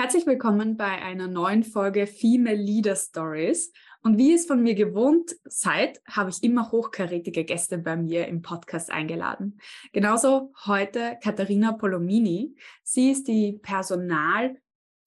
Herzlich willkommen bei einer neuen Folge Female Leader Stories. Und wie es von mir gewohnt seid, habe ich immer hochkarätige Gäste bei mir im Podcast eingeladen. Genauso heute Katharina Polomini. Sie ist die Personal-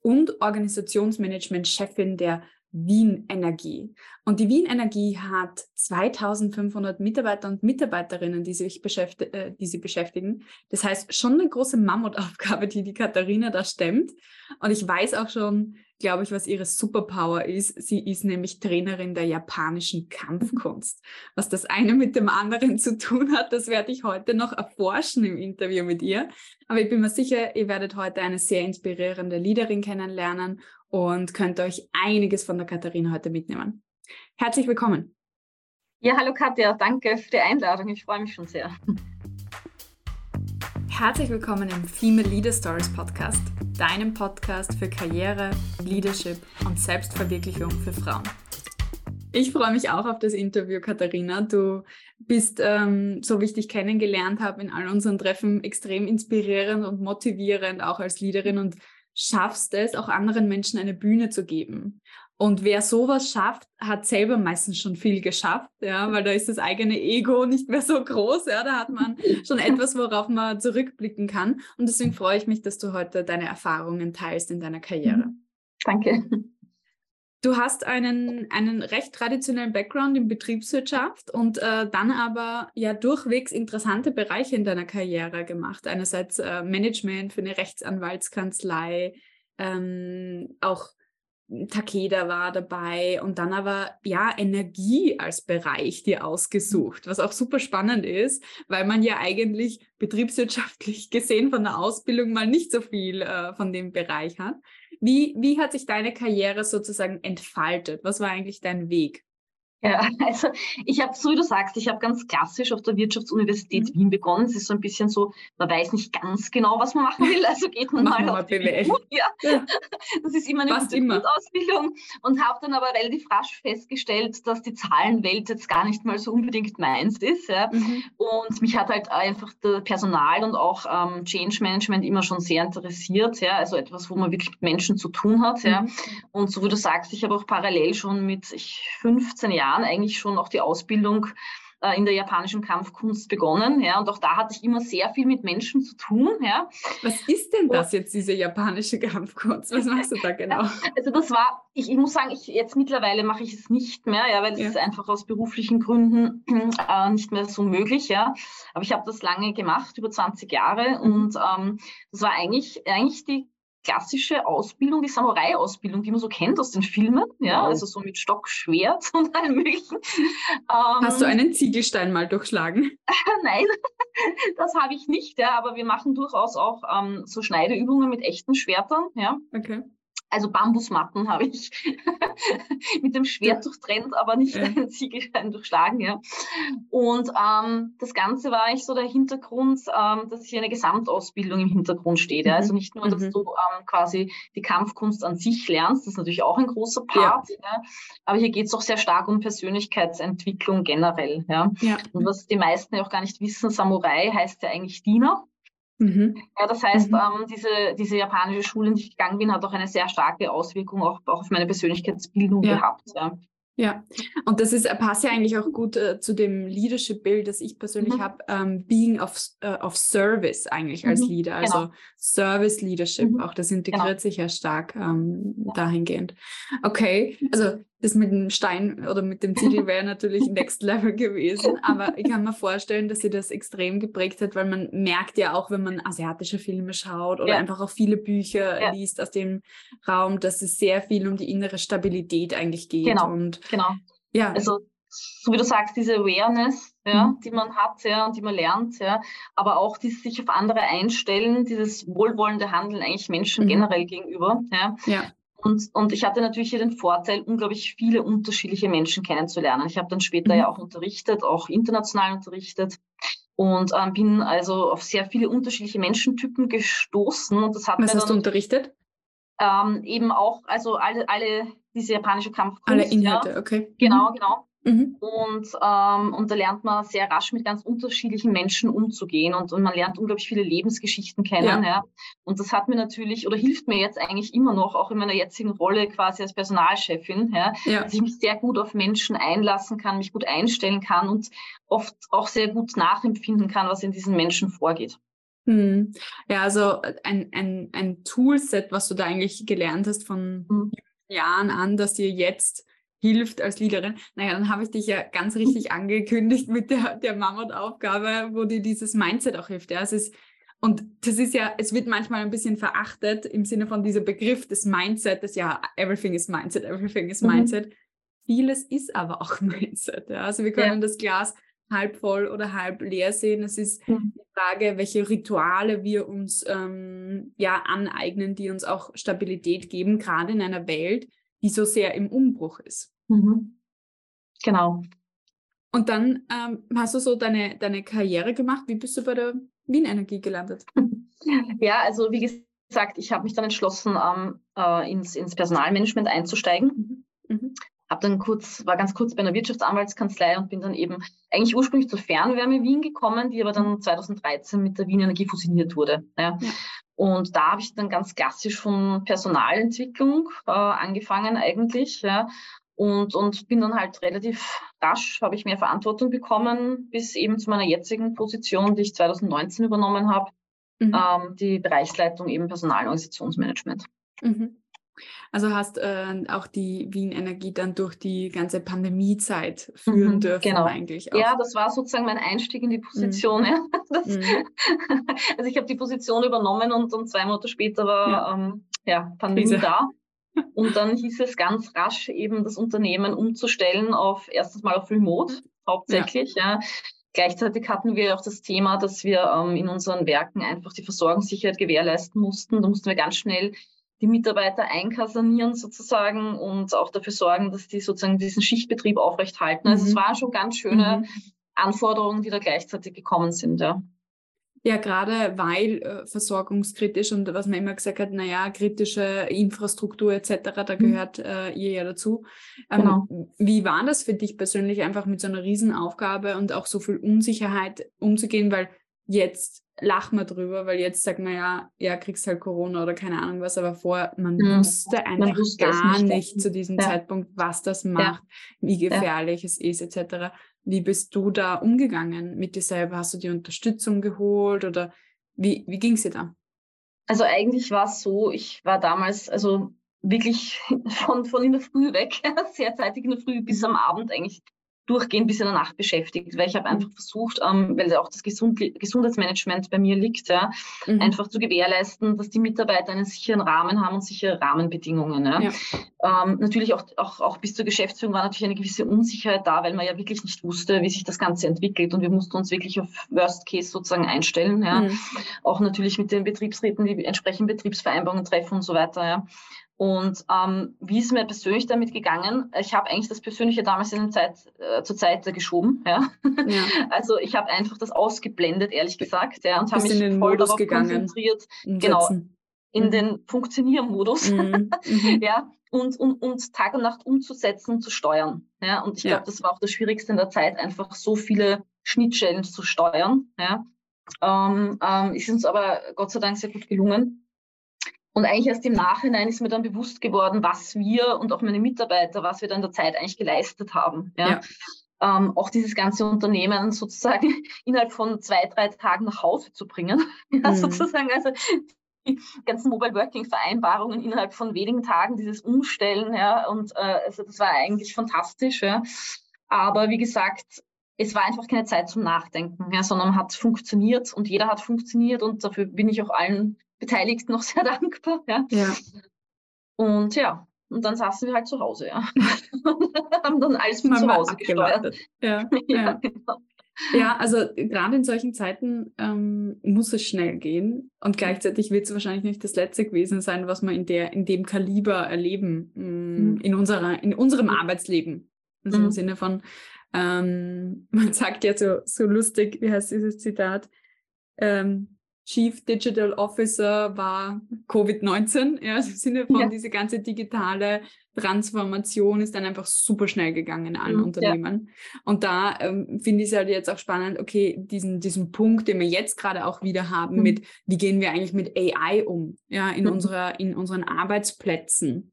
und Organisationsmanagement-Chefin der Wien Energie. Und die Wien Energie hat 2500 Mitarbeiter und Mitarbeiterinnen, die, sich beschäfti äh, die sie beschäftigen. Das heißt, schon eine große Mammutaufgabe, die die Katharina da stemmt. Und ich weiß auch schon, glaube ich, was ihre Superpower ist. Sie ist nämlich Trainerin der japanischen Kampfkunst. Was das eine mit dem anderen zu tun hat, das werde ich heute noch erforschen im Interview mit ihr. Aber ich bin mir sicher, ihr werdet heute eine sehr inspirierende Leaderin kennenlernen und könnt euch einiges von der Katharina heute mitnehmen. Herzlich willkommen. Ja, hallo Katja, danke für die Einladung. Ich freue mich schon sehr. Herzlich willkommen im Female Leader Stories Podcast, deinem Podcast für Karriere, Leadership und Selbstverwirklichung für Frauen. Ich freue mich auch auf das Interview, Katharina. Du bist, ähm, so wie ich dich kennengelernt habe, in all unseren Treffen extrem inspirierend und motivierend, auch als Leaderin und schaffst es, auch anderen Menschen eine Bühne zu geben. Und wer sowas schafft, hat selber meistens schon viel geschafft, ja, weil da ist das eigene Ego nicht mehr so groß, ja, da hat man schon etwas, worauf man zurückblicken kann. Und deswegen freue ich mich, dass du heute deine Erfahrungen teilst in deiner Karriere. Danke. Du hast einen, einen recht traditionellen Background in Betriebswirtschaft und äh, dann aber ja durchwegs interessante Bereiche in deiner Karriere gemacht. Einerseits äh, Management für eine Rechtsanwaltskanzlei, ähm, auch Takeda war dabei und dann aber ja Energie als Bereich dir ausgesucht, was auch super spannend ist, weil man ja eigentlich betriebswirtschaftlich gesehen von der Ausbildung mal nicht so viel äh, von dem Bereich hat. Wie, wie hat sich deine Karriere sozusagen entfaltet? Was war eigentlich dein Weg? Ja, also ich habe, so wie du sagst, ich habe ganz klassisch auf der Wirtschaftsuniversität mhm. Wien begonnen. Es ist so ein bisschen so, man weiß nicht ganz genau, was man machen will, also geht man mal auf die ja. ja. Das ist immer eine Ausbildung und habe dann aber relativ rasch festgestellt, dass die Zahlenwelt jetzt gar nicht mal so unbedingt meins ist. Ja. Mhm. Und mich hat halt einfach Personal und auch ähm, Change Management immer schon sehr interessiert. Ja. Also etwas, wo man wirklich mit Menschen zu tun hat. Mhm. Ja. Und so wie du sagst, ich habe auch parallel schon mit ich, 15 Jahren Jahren eigentlich schon auch die Ausbildung äh, in der japanischen Kampfkunst begonnen. Ja, und auch da hatte ich immer sehr viel mit Menschen zu tun. Ja. Was ist denn das jetzt, diese japanische Kampfkunst? Was machst du da genau? Also das war, ich, ich muss sagen, ich, jetzt mittlerweile mache ich es nicht mehr, ja, weil es ja. ist einfach aus beruflichen Gründen äh, nicht mehr so möglich. Ja. Aber ich habe das lange gemacht, über 20 Jahre. Und ähm, das war eigentlich, eigentlich die klassische Ausbildung, die Samurai-Ausbildung, die man so kennt aus den Filmen, ja, wow. also so mit Stock, Schwert und allem möglichen. Hast du ähm, einen Ziegelstein mal durchschlagen? Nein, das habe ich nicht, ja, aber wir machen durchaus auch ähm, so Schneideübungen mit echten Schwertern, ja. Okay also Bambusmatten habe ich mit dem Schwert durchtrennt, aber nicht ja. einen Ziegelstein durchschlagen. Ja. Und ähm, das Ganze war eigentlich so der Hintergrund, ähm, dass hier eine Gesamtausbildung im Hintergrund steht. Ja. Also mhm. nicht nur, dass mhm. du ähm, quasi die Kampfkunst an sich lernst, das ist natürlich auch ein großer Part, ja. ja. aber hier geht es auch sehr stark um Persönlichkeitsentwicklung generell. Ja. ja. Und was die meisten ja auch gar nicht wissen, Samurai heißt ja eigentlich Diener. Mhm. Ja, das heißt, mhm. ähm, diese, diese japanische Schule, in die ich gegangen bin, hat auch eine sehr starke Auswirkung auch, auch auf meine Persönlichkeitsbildung ja. gehabt. Ja. Ja, und das ist, passt ja eigentlich auch gut äh, zu dem Leadership-Bild, das ich persönlich mhm. habe, ähm, Being of, uh, of Service eigentlich als mhm. Leader, also genau. Service Leadership, mhm. auch das integriert genau. sich ja stark ähm, ja. dahingehend. Okay, also das mit dem Stein oder mit dem Ziegel wäre natürlich Next Level gewesen, aber ich kann mir vorstellen, dass sie das extrem geprägt hat, weil man merkt ja auch, wenn man asiatische Filme schaut oder ja. einfach auch viele Bücher ja. liest aus dem Raum, dass es sehr viel um die innere Stabilität eigentlich geht. Genau, und, genau. Ja. Also so wie du sagst, diese Awareness, ja, mhm. die man hat, ja, und die man lernt, ja, aber auch dieses sich auf andere einstellen, dieses wohlwollende Handeln eigentlich Menschen mhm. generell gegenüber, ja. ja. Und, und ich hatte natürlich hier den Vorteil, unglaublich viele unterschiedliche Menschen kennenzulernen. Ich habe dann später mhm. ja auch unterrichtet, auch international unterrichtet und ähm, bin also auf sehr viele unterschiedliche Menschentypen gestoßen. Und das hat Was hast du unterrichtet? Ähm, eben auch, also alle, alle diese japanische Kampfkunst. Alle Inhalte, ja. okay. Genau, mhm. genau. Mhm. Und, ähm, und da lernt man sehr rasch mit ganz unterschiedlichen Menschen umzugehen und, und man lernt unglaublich viele Lebensgeschichten kennen. Ja. ja. Und das hat mir natürlich oder hilft mir jetzt eigentlich immer noch, auch in meiner jetzigen Rolle quasi als Personalchefin, ja, ja. dass ich mich sehr gut auf Menschen einlassen kann, mich gut einstellen kann und oft auch sehr gut nachempfinden kann, was in diesen Menschen vorgeht. Hm. Ja, also ein, ein, ein Toolset, was du da eigentlich gelernt hast von hm. Jahren an, dass dir jetzt hilft als Leaderin. Naja, dann habe ich dich ja ganz richtig angekündigt mit der, der Mammutaufgabe, wo dir dieses Mindset auch hilft. Ja, es ist, und das ist ja, es wird manchmal ein bisschen verachtet im Sinne von dieser Begriff des Mindsets, ja, everything is Mindset, everything is mhm. Mindset. Mhm. Vieles ist aber auch Mindset. Ja? Also wir können ja. das Glas halb voll oder halb leer sehen. Es ist mhm. die Frage, welche Rituale wir uns ähm, ja aneignen, die uns auch Stabilität geben, gerade in einer Welt, die so sehr im Umbruch ist. Mhm. Genau. Und dann ähm, hast du so deine, deine Karriere gemacht. Wie bist du bei der Wien Energie gelandet? Ja, also wie gesagt, ich habe mich dann entschlossen, ähm, äh, ins, ins Personalmanagement einzusteigen. Mhm. Mhm. Hab dann kurz, war ganz kurz bei einer Wirtschaftsanwaltskanzlei und bin dann eben eigentlich ursprünglich zur Fernwärme Wien gekommen, die aber dann 2013 mit der Wien Energie fusioniert wurde. Ja. ja. Und da habe ich dann ganz klassisch von Personalentwicklung äh, angefangen eigentlich. Ja und, und bin dann halt relativ rasch, habe ich mehr Verantwortung bekommen, bis eben zu meiner jetzigen Position, die ich 2019 übernommen habe, mhm. ähm, die Bereichsleitung eben Personal- und Organisationsmanagement. Mhm. Also hast äh, auch die Wien Energie dann durch die ganze Pandemiezeit führen mhm, dürfen genau. eigentlich auch. Ja, das war sozusagen mein Einstieg in die Position. Mhm. Ja. Das, mhm. also ich habe die Position übernommen und, und zwei Monate später war ja, ähm, ja Pandemie Krise. da. Und dann hieß es ganz rasch eben das Unternehmen umzustellen auf erstens mal auf Remote hauptsächlich. Ja. ja. Gleichzeitig hatten wir auch das Thema, dass wir ähm, in unseren Werken einfach die Versorgungssicherheit gewährleisten mussten. Da mussten wir ganz schnell die Mitarbeiter einkasanieren sozusagen und auch dafür sorgen, dass die sozusagen diesen Schichtbetrieb aufrechthalten. Also es mhm. waren schon ganz schöne mhm. Anforderungen, die da gleichzeitig gekommen sind. Ja. Ja, gerade weil äh, versorgungskritisch und was man immer gesagt hat, naja, kritische Infrastruktur etc., da mhm. gehört äh, ihr ja dazu. Ähm, genau. Wie war das für dich persönlich, einfach mit so einer Riesenaufgabe und auch so viel Unsicherheit umzugehen? Weil jetzt lachen wir drüber, weil jetzt sagt man ja, ja, kriegst halt Corona oder keine Ahnung was, aber vorher, man mhm. wusste einfach man wusste gar nicht, nicht zu diesem ja. Zeitpunkt, was das macht, ja. wie gefährlich ja. es ist etc. Wie bist du da umgegangen mit dir selber? Hast du die Unterstützung geholt oder wie, wie ging es dir da? Also eigentlich war es so, ich war damals, also wirklich von, von in der Früh weg, sehr zeitig in der Früh bis am Abend eigentlich durchgehend bis in der Nacht beschäftigt, weil ich habe einfach versucht, ähm, weil auch das Gesund Gesundheitsmanagement bei mir liegt, ja, mhm. einfach zu gewährleisten, dass die Mitarbeiter einen sicheren Rahmen haben und sichere Rahmenbedingungen. Ja. ja. Ähm, natürlich auch, auch, auch bis zur Geschäftsführung war natürlich eine gewisse Unsicherheit da, weil man ja wirklich nicht wusste, wie sich das Ganze entwickelt und wir mussten uns wirklich auf Worst Case sozusagen einstellen. Ja. Mhm. Auch natürlich mit den Betriebsräten, die entsprechend Betriebsvereinbarungen treffen und so weiter. Ja. Und ähm, wie ist mir persönlich damit gegangen? Ich habe eigentlich das Persönliche damals in der Zeit, äh, zur Zeit ja? ja. Also ich habe einfach das ausgeblendet, ehrlich gesagt, ja, und habe mich voll Modus darauf gegangen, konzentriert, genau, in mhm. den Funktioniermodus, mhm. mhm. ja, und, und, und Tag und Nacht umzusetzen, zu steuern. Ja? Und ich glaube, das war auch das Schwierigste in der Zeit, einfach so viele Schnittstellen zu steuern. Ja? Ähm, ähm, ist uns aber Gott sei Dank sehr gut gelungen. Und eigentlich erst im Nachhinein ist mir dann bewusst geworden, was wir und auch meine Mitarbeiter, was wir dann in der Zeit eigentlich geleistet haben. Ja. ja. Ähm, auch dieses ganze Unternehmen sozusagen innerhalb von zwei, drei Tagen nach Hause zu bringen. Ja, mhm. Sozusagen, also die ganzen Mobile Working Vereinbarungen innerhalb von wenigen Tagen, dieses Umstellen, ja, und äh, also das war eigentlich fantastisch, ja. Aber wie gesagt, es war einfach keine Zeit zum Nachdenken, ja, sondern hat funktioniert und jeder hat funktioniert und dafür bin ich auch allen Beteiligten noch sehr dankbar. Ja. ja. Und ja, und dann saßen wir halt zu Hause, ja. haben dann alles von zu Hause gesteuert. Ja, ja. Genau. ja, also gerade in solchen Zeiten ähm, muss es schnell gehen und gleichzeitig wird es wahrscheinlich nicht das letzte gewesen sein, was wir in, der, in dem Kaliber erleben, mh, mm, mhm. in, unserer, in unserem Arbeitsleben. Also mhm. im Sinne von, ähm, man sagt ja so, so lustig, wie heißt dieses Zitat, ähm, Chief Digital Officer war Covid-19. Ja, also im Sinne von ja. diese ganze digitale Transformation ist dann einfach super schnell gegangen in allen mhm, Unternehmen. Ja. Und da ähm, finde ich es halt jetzt auch spannend, okay, diesen, diesen Punkt, den wir jetzt gerade auch wieder haben, mhm. mit wie gehen wir eigentlich mit AI um, ja, in mhm. unserer, in unseren Arbeitsplätzen.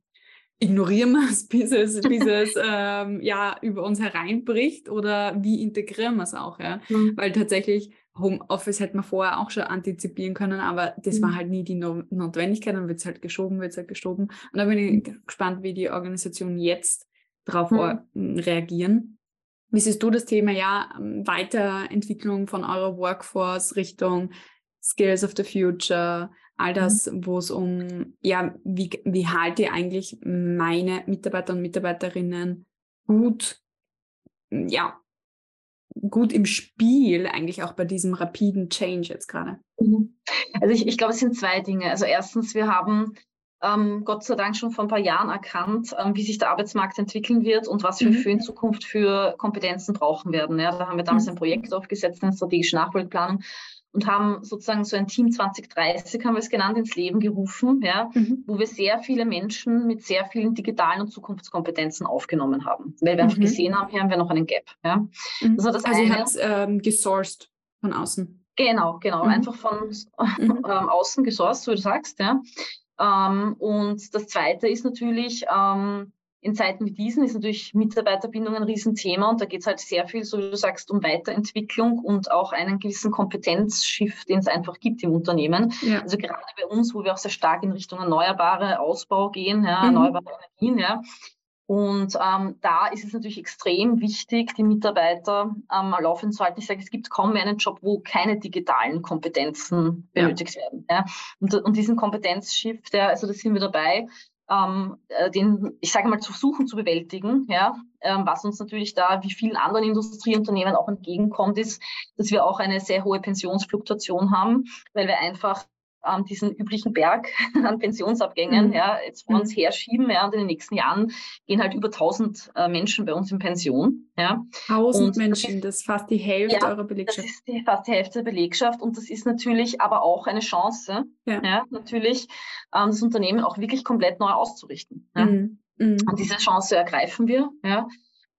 Ignorieren wir es, bis es, bis es ähm, ja über uns hereinbricht oder wie integrieren wir es auch, ja? Mhm. Weil tatsächlich Homeoffice hätte man vorher auch schon antizipieren können, aber das mhm. war halt nie die no Notwendigkeit, dann wird es halt geschoben, wird es halt geschoben. Und da bin ich mhm. gespannt, wie die Organisationen jetzt darauf mhm. reagieren. Wie siehst du das Thema ja ähm, Weiterentwicklung von eurer Workforce Richtung Skills of the Future, all das, mhm. wo es um, ja, wie, wie halte ich eigentlich meine Mitarbeiter und Mitarbeiterinnen gut, ja, gut im Spiel, eigentlich auch bei diesem rapiden Change jetzt gerade? Mhm. Also ich, ich glaube, es sind zwei Dinge. Also erstens, wir haben ähm, Gott sei Dank schon vor ein paar Jahren erkannt, ähm, wie sich der Arbeitsmarkt entwickeln wird und was wir mhm. für in Zukunft für Kompetenzen brauchen werden. Ja, da haben wir damals mhm. ein Projekt aufgesetzt, eine strategische Nachfolgeplanung, und haben sozusagen so ein Team 2030, haben wir es genannt, ins Leben gerufen, ja, mhm. wo wir sehr viele Menschen mit sehr vielen digitalen und Zukunftskompetenzen aufgenommen haben. Weil wir mhm. einfach gesehen haben, hier haben wir noch einen Gap. Ja. Mhm. Das das also ihr habt ähm, gesourced von außen. Genau, genau, mhm. einfach von mhm. ähm, außen gesourced, so wie du sagst. Ja. Ähm, und das Zweite ist natürlich, ähm, in Zeiten wie diesen ist natürlich Mitarbeiterbindung ein Riesenthema und da geht es halt sehr viel, so wie du sagst, um Weiterentwicklung und auch einen gewissen Kompetenzschiff, den es einfach gibt im Unternehmen. Ja. Also gerade bei uns, wo wir auch sehr stark in Richtung erneuerbare Ausbau gehen, ja, mhm. erneuerbare Energien, ja. Und ähm, da ist es natürlich extrem wichtig, die Mitarbeiter ähm, laufend zu halten. Ich sage, es gibt kaum mehr einen Job, wo keine digitalen Kompetenzen benötigt ja. werden. Ja. Und, und diesen Kompetenzschiff, der, also da sind wir dabei, ähm, äh, den, ich sage mal, zu suchen, zu bewältigen. Ja? Ähm, was uns natürlich da, wie vielen anderen Industrieunternehmen auch entgegenkommt, ist, dass wir auch eine sehr hohe Pensionsfluktuation haben, weil wir einfach ähm, diesen üblichen Berg an Pensionsabgängen mhm. ja, jetzt vor uns mhm. herschieben. Ja, und in den nächsten Jahren gehen halt über 1000 äh, Menschen bei uns in Pension. Ja. 1000 Menschen, das ist fast die Hälfte ja, eurer Belegschaft. Das ist die, fast die Hälfte der Belegschaft und das ist natürlich aber auch eine Chance, ja. ja natürlich ähm, das Unternehmen auch wirklich komplett neu auszurichten. Ja. Mhm. Mhm. Und diese Chance ergreifen wir. Ja.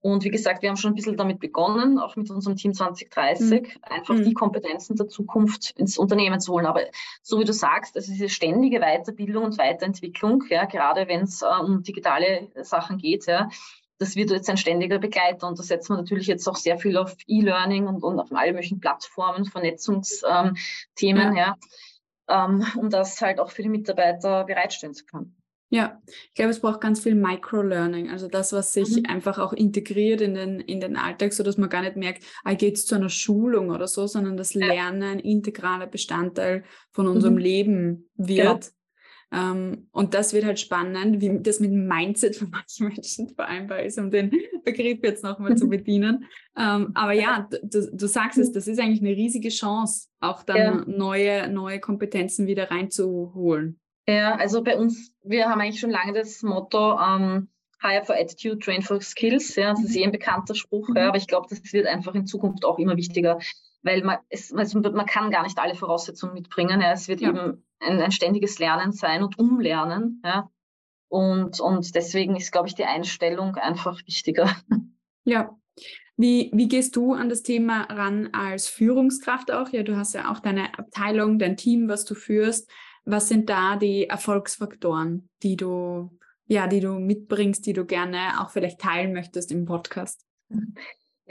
Und wie gesagt, wir haben schon ein bisschen damit begonnen, auch mit unserem Team 2030, mhm. einfach mhm. die Kompetenzen der Zukunft ins Unternehmen zu holen. Aber so wie du sagst, also diese ständige Weiterbildung und Weiterentwicklung, ja, gerade wenn es äh, um digitale Sachen geht, ja, das wird jetzt ein ständiger Begleiter. Und da setzen wir natürlich jetzt auch sehr viel auf E-Learning und, und auf alle möglichen Plattformen, Vernetzungsthemen, ähm, ja. ja ähm, um das halt auch für die Mitarbeiter bereitstellen zu können. Ja, ich glaube, es braucht ganz viel Microlearning, also das, was sich mhm. einfach auch integriert in den, in den Alltag, sodass man gar nicht merkt, ah, geht es zu einer Schulung oder so, sondern das Lernen ein integraler Bestandteil von unserem mhm. Leben wird. Genau. Ähm, und das wird halt spannend, wie das mit dem Mindset von manchen Menschen vereinbar ist, um den Begriff jetzt nochmal zu bedienen. Ähm, aber ja, du, du sagst es, mhm. das ist eigentlich eine riesige Chance, auch dann ja. neue, neue Kompetenzen wieder reinzuholen. Ja, also bei uns, wir haben eigentlich schon lange das Motto ähm, Hire for Attitude, Train for Skills. Ja, das ist eh ein bekannter Spruch, ja, mhm. aber ich glaube, das wird einfach in Zukunft auch immer wichtiger, weil man, es, also man kann gar nicht alle Voraussetzungen mitbringen. Ja. Es wird ja. eben ein, ein, ständiges Lernen sein und Umlernen. Ja. Und, und deswegen ist, glaube ich, die Einstellung einfach wichtiger. Ja. Wie, wie gehst du an das Thema ran als Führungskraft auch? Ja, du hast ja auch deine Abteilung, dein Team, was du führst. Was sind da die Erfolgsfaktoren, die du, ja, die du mitbringst, die du gerne auch vielleicht teilen möchtest im Podcast?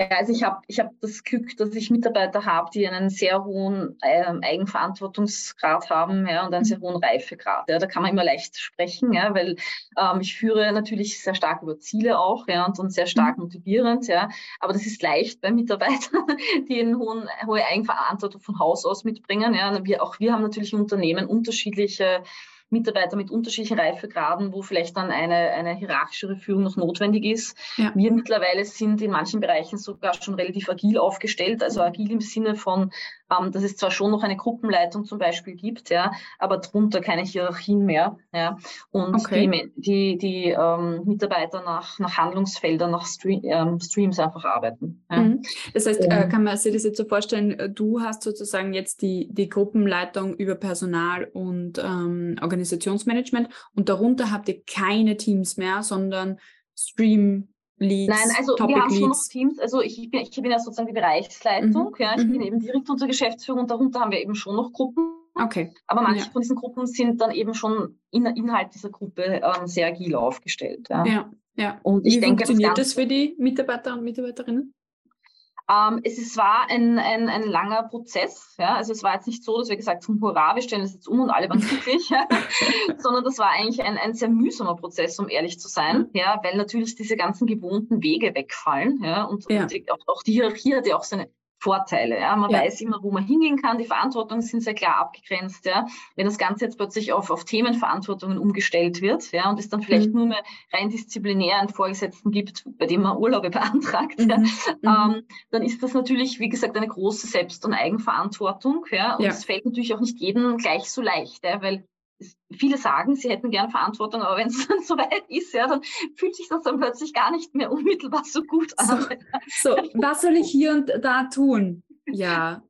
Ja, also ich habe ich hab das Glück, dass ich Mitarbeiter habe, die einen sehr hohen äh, Eigenverantwortungsgrad haben ja, und einen sehr hohen Reifegrad. Ja. Da kann man immer leicht sprechen, ja, weil ähm, ich führe natürlich sehr stark über Ziele auch ja, und, und sehr stark mhm. motivierend. Ja. Aber das ist leicht bei Mitarbeitern, die eine hohen, hohe Eigenverantwortung von Haus aus mitbringen. Ja. Wir, auch wir haben natürlich im Unternehmen unterschiedliche Mitarbeiter mit unterschiedlichen Reifegraden, wo vielleicht dann eine, eine hierarchischere Führung noch notwendig ist. Ja. Wir mittlerweile sind in manchen Bereichen sogar schon relativ agil aufgestellt, also agil im Sinne von, ähm, dass es zwar schon noch eine Gruppenleitung zum Beispiel gibt, ja, aber drunter keine Hierarchien mehr. Ja, und okay. die, die, die ähm, Mitarbeiter nach, nach Handlungsfeldern, nach Stream, ähm, Streams einfach arbeiten. Ja. Mhm. Das heißt, äh, kann man sich das jetzt so vorstellen, äh, du hast sozusagen jetzt die, die Gruppenleitung über Personal und ähm, Organisationsmanagement und darunter habt ihr keine Teams mehr, sondern Stream Leads, Nein, also Topic wir haben schon noch Teams. Also ich bin, ich bin ja sozusagen die Bereichsleitung. Mhm. Ja, ich mhm. bin eben direkt unter Geschäftsführung und darunter haben wir eben schon noch Gruppen. Okay. Aber manche ja. von diesen Gruppen sind dann eben schon in, innerhalb dieser Gruppe ähm, sehr agil aufgestellt. Ja, ja. ja. Und ich Wie denke, funktioniert das, das für die Mitarbeiter und Mitarbeiterinnen? Ähm, es ist, war ein, ein, ein langer Prozess. Ja? Also es war jetzt nicht so, dass wir gesagt haben, hurra, wir stellen das jetzt um und alle waren glücklich, sondern das war eigentlich ein, ein sehr mühsamer Prozess, um ehrlich zu sein, ja, weil natürlich diese ganzen gewohnten Wege wegfallen. Ja? Und, ja. und auch, auch die Hierarchie hatte auch seine Vorteile. Ja. Man ja. weiß immer, wo man hingehen kann. Die Verantwortungen sind sehr klar abgegrenzt. Ja. Wenn das Ganze jetzt plötzlich auf, auf Themenverantwortungen umgestellt wird ja, und es dann vielleicht mhm. nur mehr rein disziplinär einen Vorgesetzten gibt, bei dem man Urlaube beantragt, mhm. ja, mhm. ähm, dann ist das natürlich, wie gesagt, eine große Selbst- und Eigenverantwortung. Ja. Und es fällt natürlich auch nicht jedem gleich so leicht, ja, weil viele sagen, sie hätten gern Verantwortung, aber wenn es dann so weit ist, ja, dann fühlt sich das dann plötzlich gar nicht mehr unmittelbar so gut an. So, so was soll ich hier und da tun? Ja,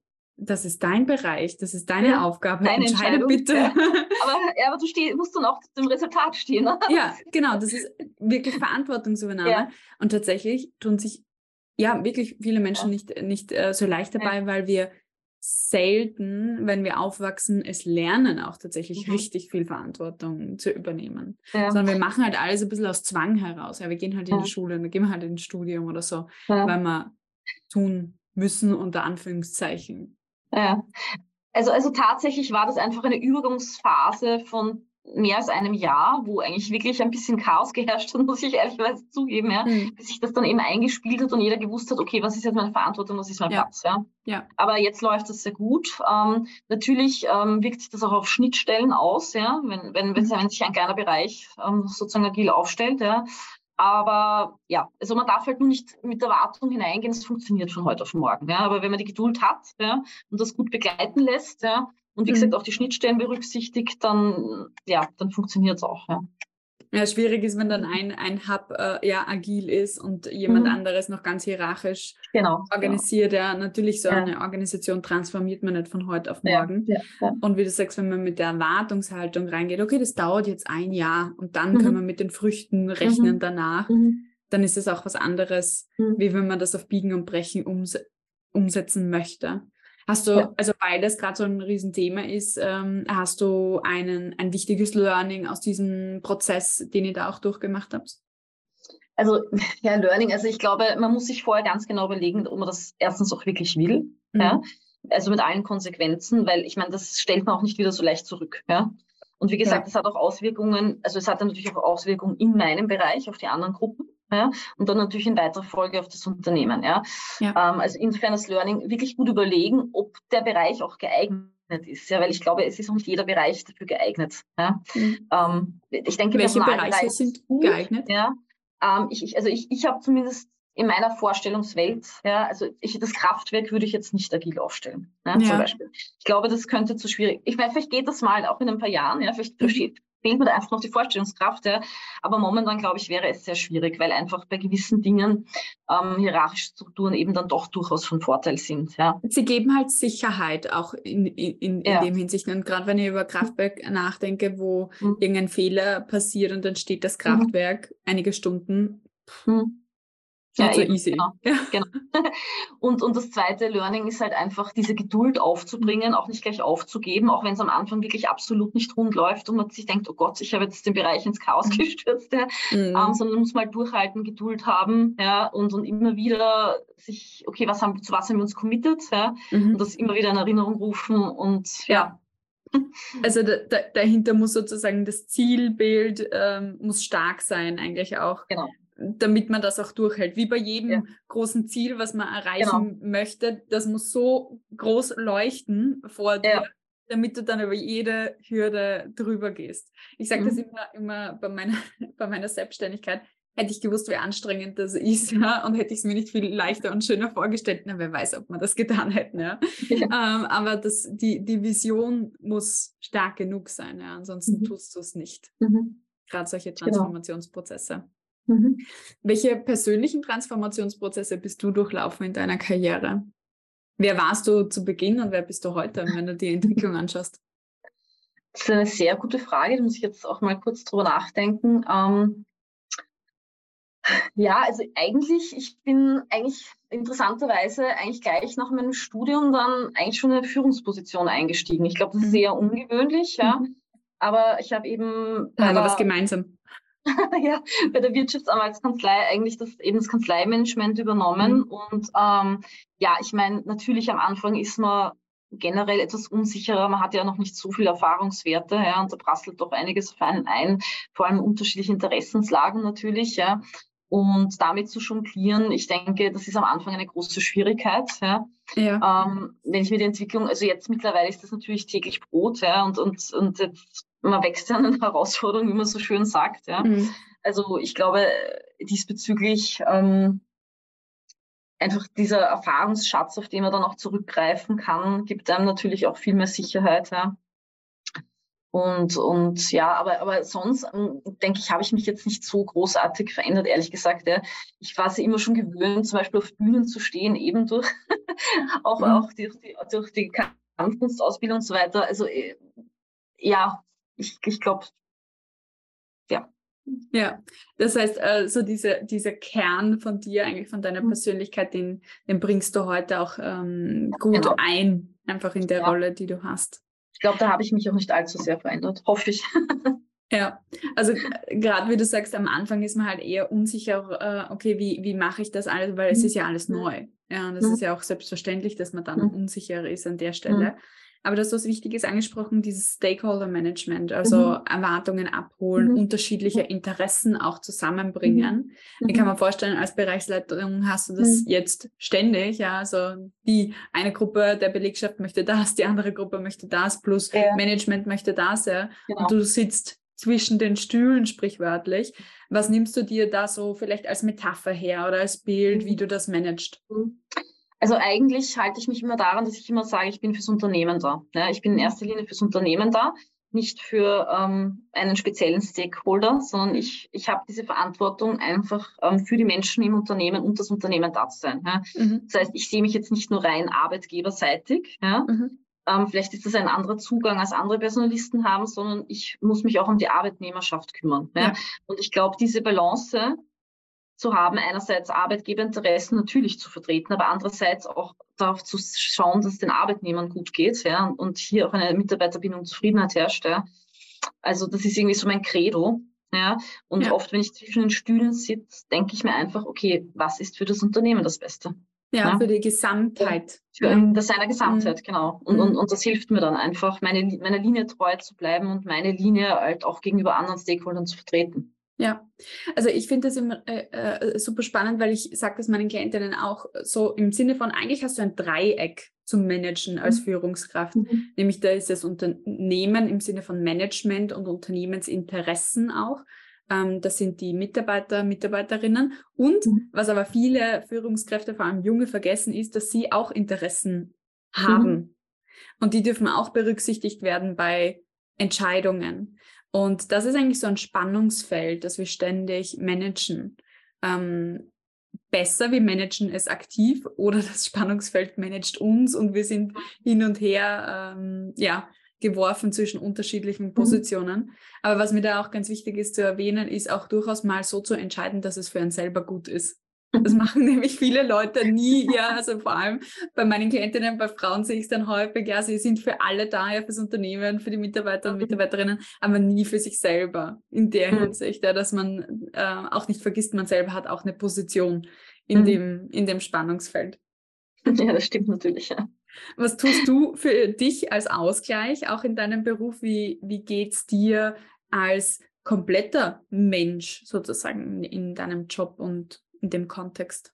das ist dein Bereich, das ist deine ja, Aufgabe. Deine Entscheide bitte. Ja. Aber, ja, aber du steh, musst dann auch zum Resultat stehen. Ne? Ja, genau, das ist wirklich Verantwortungsübernahme. Und tatsächlich tun sich ja wirklich viele Menschen nicht, nicht äh, so leicht dabei, weil wir selten, wenn wir aufwachsen, es lernen, auch tatsächlich mhm. richtig viel Verantwortung zu übernehmen. Ja. Sondern wir machen halt alles ein bisschen aus Zwang heraus. Ja, wir gehen halt in die Schule, dann gehen wir halt ins Studium oder so, ja. weil wir tun müssen, unter Anführungszeichen. Ja. Also, also tatsächlich war das einfach eine Übergangsphase von mehr als einem Jahr, wo eigentlich wirklich ein bisschen Chaos geherrscht hat, muss ich ehrlicherweise zugeben, ja, mhm. bis sich das dann eben eingespielt hat und jeder gewusst hat, okay, was ist jetzt meine Verantwortung, was ist mein ja. Platz, ja. ja. Aber jetzt läuft das sehr gut. Ähm, natürlich ähm, wirkt sich das auch auf Schnittstellen aus, ja, wenn, wenn, wenn, mhm. wenn sich ein kleiner Bereich ähm, sozusagen agil aufstellt, ja. Aber ja, also man darf halt nur nicht mit Erwartung hineingehen, es funktioniert von heute auf morgen. Ja. Aber wenn man die Geduld hat ja, und das gut begleiten lässt, ja, und wie mhm. gesagt auch die Schnittstellen berücksichtigt, dann, ja, dann funktioniert es auch. Ja. Ja, schwierig ist, wenn dann ein, ein Hub äh, ja agil ist und jemand mhm. anderes noch ganz hierarchisch genau, organisiert. Genau. Ja, natürlich so ja. eine Organisation transformiert man nicht von heute auf morgen. Ja, und wie du sagst, wenn man mit der Erwartungshaltung reingeht, okay, das dauert jetzt ein Jahr und dann mhm. können wir mit den Früchten rechnen mhm. danach, mhm. dann ist es auch was anderes, mhm. wie wenn man das auf Biegen und Brechen ums umsetzen möchte. Hast du, ja. also weil das gerade so ein Riesenthema ist, ähm, hast du einen, ein wichtiges Learning aus diesem Prozess, den ihr da auch durchgemacht habt? Also ja, Learning, also ich glaube, man muss sich vorher ganz genau überlegen, ob man das erstens auch wirklich will. Mhm. Ja? Also mit allen Konsequenzen, weil ich meine, das stellt man auch nicht wieder so leicht zurück. Ja? Und wie gesagt, es ja. hat auch Auswirkungen, also es hat natürlich auch Auswirkungen in meinem Bereich auf die anderen Gruppen ja, und dann natürlich in weiterer Folge auf das Unternehmen. Ja. ja. Ähm, also insofern das Learning wirklich gut überlegen, ob der Bereich auch geeignet ist, ja, weil ich glaube, es ist auch nicht jeder Bereich dafür geeignet. Ja. Mhm. Ähm, ich denke, welche Bereiche sind gut, geeignet? Ja. Ähm, ich, ich, also ich, ich habe zumindest in meiner Vorstellungswelt, ja, also ich, das Kraftwerk würde ich jetzt nicht agil aufstellen, ja, ja. zum Beispiel. Ich glaube, das könnte zu schwierig. Ich meine, vielleicht geht das mal auch in ein paar Jahren, ja, vielleicht mhm fehlt mir da einfach noch die Vorstellungskraft. Ja. Aber momentan, glaube ich, wäre es sehr schwierig, weil einfach bei gewissen Dingen ähm, hierarchische Strukturen eben dann doch durchaus von Vorteil sind. Ja. Sie geben halt Sicherheit auch in, in, in, ja. dem Hinsicht. Und gerade wenn ich über Kraftwerk nachdenke, wo mhm. irgendein Fehler passiert und dann steht das mhm. Kraftwerk mhm. einige Stunden. Mhm. Ja, so easy. Genau, ja. genau. Und, und das zweite Learning ist halt einfach, diese Geduld aufzubringen, auch nicht gleich aufzugeben, auch wenn es am Anfang wirklich absolut nicht rund läuft und man sich denkt, oh Gott, ich habe jetzt den Bereich ins Chaos mhm. gestürzt, ja. Mhm. Um, sondern muss mal durchhalten, Geduld haben, ja, und, und immer wieder sich, okay, was haben, zu was haben wir uns committed, ja, mhm. und das immer wieder in Erinnerung rufen und ja. Also da, da, dahinter muss sozusagen das Zielbild ähm, muss stark sein, eigentlich auch. Genau damit man das auch durchhält. Wie bei jedem ja. großen Ziel, was man erreichen genau. möchte, das muss so groß leuchten vor dir, damit du dann über jede Hürde drüber gehst. Ich sage mhm. das immer, immer bei, meiner, bei meiner Selbstständigkeit. Hätte ich gewusst, wie anstrengend das ist, ja, und hätte ich es mir nicht viel leichter und schöner vorgestellt, na, wer weiß, ob man das getan hätte, ja. ja. Ähm, aber das, die, die Vision muss stark genug sein, ja, ansonsten mhm. tust du es nicht. Mhm. Gerade solche genau. Transformationsprozesse. Mhm. Welche persönlichen Transformationsprozesse bist du durchlaufen in deiner Karriere? Wer warst du zu Beginn und wer bist du heute, wenn du die Entwicklung anschaust? Das ist eine sehr gute Frage, da muss ich jetzt auch mal kurz drüber nachdenken. Ähm, ja, also eigentlich, ich bin eigentlich interessanterweise eigentlich gleich nach meinem Studium dann eigentlich schon in eine Führungsposition eingestiegen. Ich glaube, das ist mhm. sehr ungewöhnlich, ja. Mhm. Aber ich habe eben. Da haben wir was gemeinsam. ja, bei der Wirtschaftsanwaltskanzlei eigentlich das eben das Kanzleimanagement übernommen. Mhm. Und ähm, ja, ich meine, natürlich am Anfang ist man generell etwas unsicherer. Man hat ja noch nicht so viele Erfahrungswerte, ja, und da prasselt doch einiges auf einen ein, vor allem unterschiedliche Interessenslagen natürlich, ja. Und damit zu jonglieren, ich denke, das ist am Anfang eine große Schwierigkeit. Ja. ja. Ähm, wenn ich mir die Entwicklung, also jetzt mittlerweile ist das natürlich täglich Brot, ja, und, und, und jetzt man wächst ja an den Herausforderungen, wie man so schön sagt. Ja. Mhm. Also ich glaube, diesbezüglich ähm, einfach dieser Erfahrungsschatz, auf den man dann auch zurückgreifen kann, gibt einem natürlich auch viel mehr Sicherheit. Ja. Und, und ja, aber, aber sonst ähm, denke ich, habe ich mich jetzt nicht so großartig verändert, ehrlich gesagt. Ja. Ich war sie immer schon gewöhnt, zum Beispiel auf Bühnen zu stehen, eben durch auch, mhm. auch durch die, durch die Kampfkunstausbildung und so weiter. Also äh, ja, ich, ich glaube, ja. Ja, das heißt, äh, so diese, dieser Kern von dir, eigentlich von deiner mhm. Persönlichkeit, den, den bringst du heute auch ähm, gut genau. ein, einfach in der ja. Rolle, die du hast. Ich glaube, da habe ich mich auch nicht allzu sehr verändert, hoffe ich. Ja, also gerade wie du sagst, am Anfang ist man halt eher unsicher, äh, okay, wie, wie mache ich das alles, weil es mhm. ist ja alles neu. Ja, und es mhm. ist ja auch selbstverständlich, dass man dann mhm. unsicher ist an der Stelle. Aber du hast was Wichtiges angesprochen, dieses Stakeholder Management, also mhm. Erwartungen abholen, mhm. unterschiedliche Interessen auch zusammenbringen. Mhm. Ich kann mir vorstellen, als Bereichsleitung hast du das mhm. jetzt ständig, ja, also die eine Gruppe der Belegschaft möchte das, die andere Gruppe möchte das, plus ja. Management möchte das, ja. Genau. Und du sitzt zwischen den Stühlen sprichwörtlich. Was nimmst du dir da so vielleicht als Metapher her oder als Bild, wie mhm. du das managst? Also eigentlich halte ich mich immer daran, dass ich immer sage, ich bin fürs Unternehmen da. Ja, ich bin in erster Linie fürs Unternehmen da, nicht für ähm, einen speziellen Stakeholder, sondern ich, ich habe diese Verantwortung einfach ähm, für die Menschen im Unternehmen und das Unternehmen da zu sein. Ja. Mhm. Das heißt, ich sehe mich jetzt nicht nur rein arbeitgeberseitig. Ja. Mhm. Ähm, vielleicht ist das ein anderer Zugang, als andere Personalisten haben, sondern ich muss mich auch um die Arbeitnehmerschaft kümmern. Ja. Und ich glaube, diese Balance zu haben, einerseits Arbeitgeberinteressen natürlich zu vertreten, aber andererseits auch darauf zu schauen, dass es den Arbeitnehmern gut geht ja, und hier auch eine Mitarbeiterbindung Zufriedenheit herrscht. Ja. Also das ist irgendwie so mein Credo. Ja. Und ja. oft, wenn ich zwischen den Stühlen sitze, denke ich mir einfach, okay, was ist für das Unternehmen das Beste? Ja, ja. für die Gesamtheit. Für in seiner Gesamtheit, mhm. genau. Und, und, und das hilft mir dann einfach, meine, meiner Linie treu zu bleiben und meine Linie halt auch gegenüber anderen Stakeholdern zu vertreten. Ja, also ich finde das immer äh, äh, super spannend, weil ich sage das meinen Klientinnen auch so im Sinne von, eigentlich hast du ein Dreieck zum Managen als mhm. Führungskraft. Mhm. Nämlich da ist das Unternehmen im Sinne von Management und Unternehmensinteressen auch. Ähm, das sind die Mitarbeiter, Mitarbeiterinnen. Und mhm. was aber viele Führungskräfte, vor allem junge, vergessen, ist, dass sie auch Interessen haben. Mhm. Und die dürfen auch berücksichtigt werden bei Entscheidungen. Und das ist eigentlich so ein Spannungsfeld, das wir ständig managen. Ähm, besser, wir managen es aktiv oder das Spannungsfeld managt uns und wir sind hin und her ähm, ja, geworfen zwischen unterschiedlichen mhm. Positionen. Mhm. Aber was mir da auch ganz wichtig ist zu erwähnen, ist auch durchaus mal so zu entscheiden, dass es für einen selber gut ist. Das machen nämlich viele Leute nie, ja, also vor allem bei meinen Klientinnen, bei Frauen sehe ich es dann häufig, ja, sie sind für alle da, ja, fürs Unternehmen, für die Mitarbeiter und. Mitarbeiterinnen, aber nie für sich selber in der mhm. Hinsicht, ja, dass man äh, auch nicht vergisst, man selber hat auch eine Position in, mhm. dem, in dem Spannungsfeld. Ja, das stimmt natürlich, ja. Was tust du für dich als Ausgleich, auch in deinem Beruf? Wie, wie geht es dir als kompletter Mensch sozusagen in deinem Job und in dem Kontext?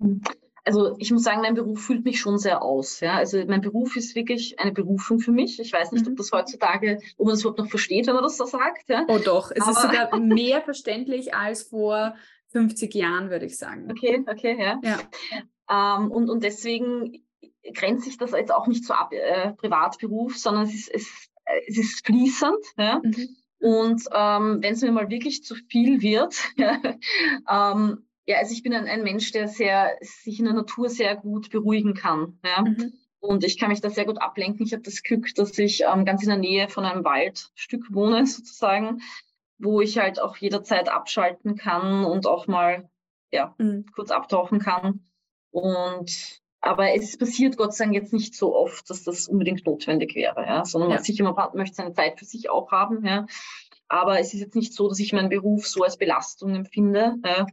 Hm. also ich muss sagen, mein Beruf fühlt mich schon sehr aus. Ja? Also mein Beruf ist wirklich eine Berufung für mich. Ich weiß nicht, mhm. ob das heutzutage, ob man das überhaupt noch versteht, wenn man das so sagt. Ja? Oh doch, es Aber ist sogar mehr verständlich als vor 50 Jahren, würde ich sagen. Okay, okay, ja. ja. Ähm, und, und deswegen grenzt sich das jetzt auch nicht so ab, äh, Privatberuf, sondern es ist, es, es ist fließend. Ja? Mhm. Und ähm, wenn es mir mal wirklich zu viel wird, ähm, ja, also ich bin ein, ein, Mensch, der sehr, sich in der Natur sehr gut beruhigen kann. Ja? Mhm. Und ich kann mich da sehr gut ablenken. Ich habe das Glück, dass ich ähm, ganz in der Nähe von einem Waldstück wohne, sozusagen, wo ich halt auch jederzeit abschalten kann und auch mal ja, mhm. kurz abtauchen kann. Und aber es passiert Gott sei Dank jetzt nicht so oft, dass das unbedingt notwendig wäre, ja? sondern ja. sicher, man möchte seine Zeit für sich auch haben. Ja? Aber es ist jetzt nicht so, dass ich meinen Beruf so als Belastung empfinde. Ja?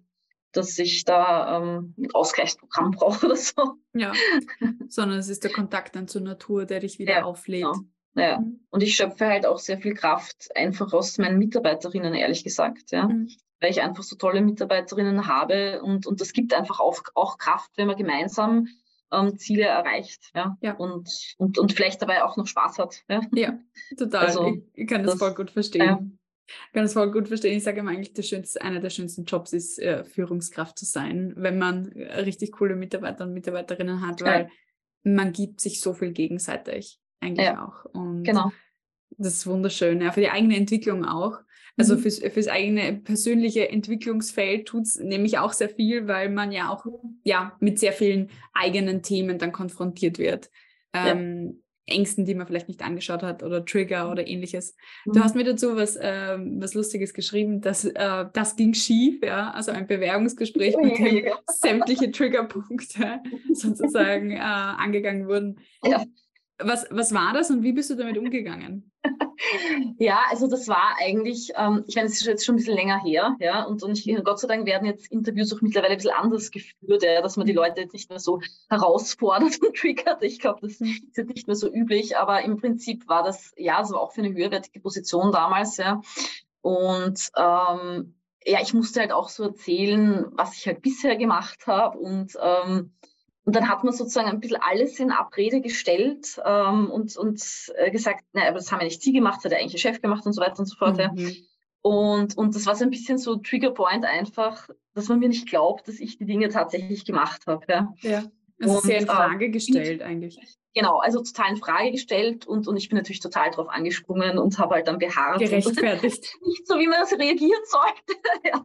Dass ich da ähm, ein Ausgleichsprogramm brauche oder so. Ja, sondern es ist der Kontakt dann zur Natur, der dich wieder ja, auflädt. Genau. Ja. Mhm. Und ich schöpfe halt auch sehr viel Kraft einfach aus meinen Mitarbeiterinnen, ehrlich gesagt. Ja. Mhm. Weil ich einfach so tolle Mitarbeiterinnen habe und, und das gibt einfach auch, auch Kraft, wenn man gemeinsam ähm, Ziele erreicht. Ja. ja. Und, und, und vielleicht dabei auch noch Spaß hat. Ja, ja total. Also, ich, ich, kann das, das voll gut verstehen. Ich kann das voll gut verstehen. Ich sage immer eigentlich, der schönste, einer der schönsten Jobs ist, äh, Führungskraft zu sein, wenn man äh, richtig coole Mitarbeiter und Mitarbeiterinnen hat, ja. weil man gibt sich so viel gegenseitig eigentlich ja. auch. Und genau. das ist wunderschön, ja, für die eigene Entwicklung auch. Also mhm. fürs, fürs eigene persönliche Entwicklungsfeld tut es nämlich auch sehr viel, weil man ja auch ja, mit sehr vielen eigenen Themen dann konfrontiert wird. Ähm, Ängsten, die man vielleicht nicht angeschaut hat oder Trigger oder ähnliches. Mhm. Du hast mir dazu was, äh, was Lustiges geschrieben, dass äh, das ging schief, ja, also ein Bewerbungsgespräch, mit dem sämtliche Triggerpunkte sozusagen äh, angegangen wurden. Ja. Was, was war das und wie bist du damit umgegangen? Ja, also das war eigentlich, ähm, ich meine, es ist jetzt schon ein bisschen länger her, ja, und, und ich, Gott sei Dank werden jetzt Interviews auch mittlerweile ein bisschen anders geführt, ja, dass man die Leute jetzt nicht mehr so herausfordert und triggert. Ich glaube, das ist jetzt nicht mehr so üblich, aber im Prinzip war das, ja, so auch für eine höherwertige Position damals, ja. Und ähm, ja, ich musste halt auch so erzählen, was ich halt bisher gemacht habe und ähm, und dann hat man sozusagen ein bisschen alles in Abrede gestellt ähm, und, und äh, gesagt, naja, aber das haben ja nicht Sie gemacht, das hat der eigentliche Chef gemacht und so weiter und so fort. Mhm. Ja. Und, und das war so ein bisschen so Triggerpoint einfach, dass man mir nicht glaubt, dass ich die Dinge tatsächlich gemacht habe. Ja, ja. Also und, sehr in Frage äh, gestellt eigentlich. Genau, also total in Frage gestellt und, und ich bin natürlich total drauf angesprungen und habe halt dann beharrt. Gerechtfertigt. nicht so, wie man das reagieren sollte. ja.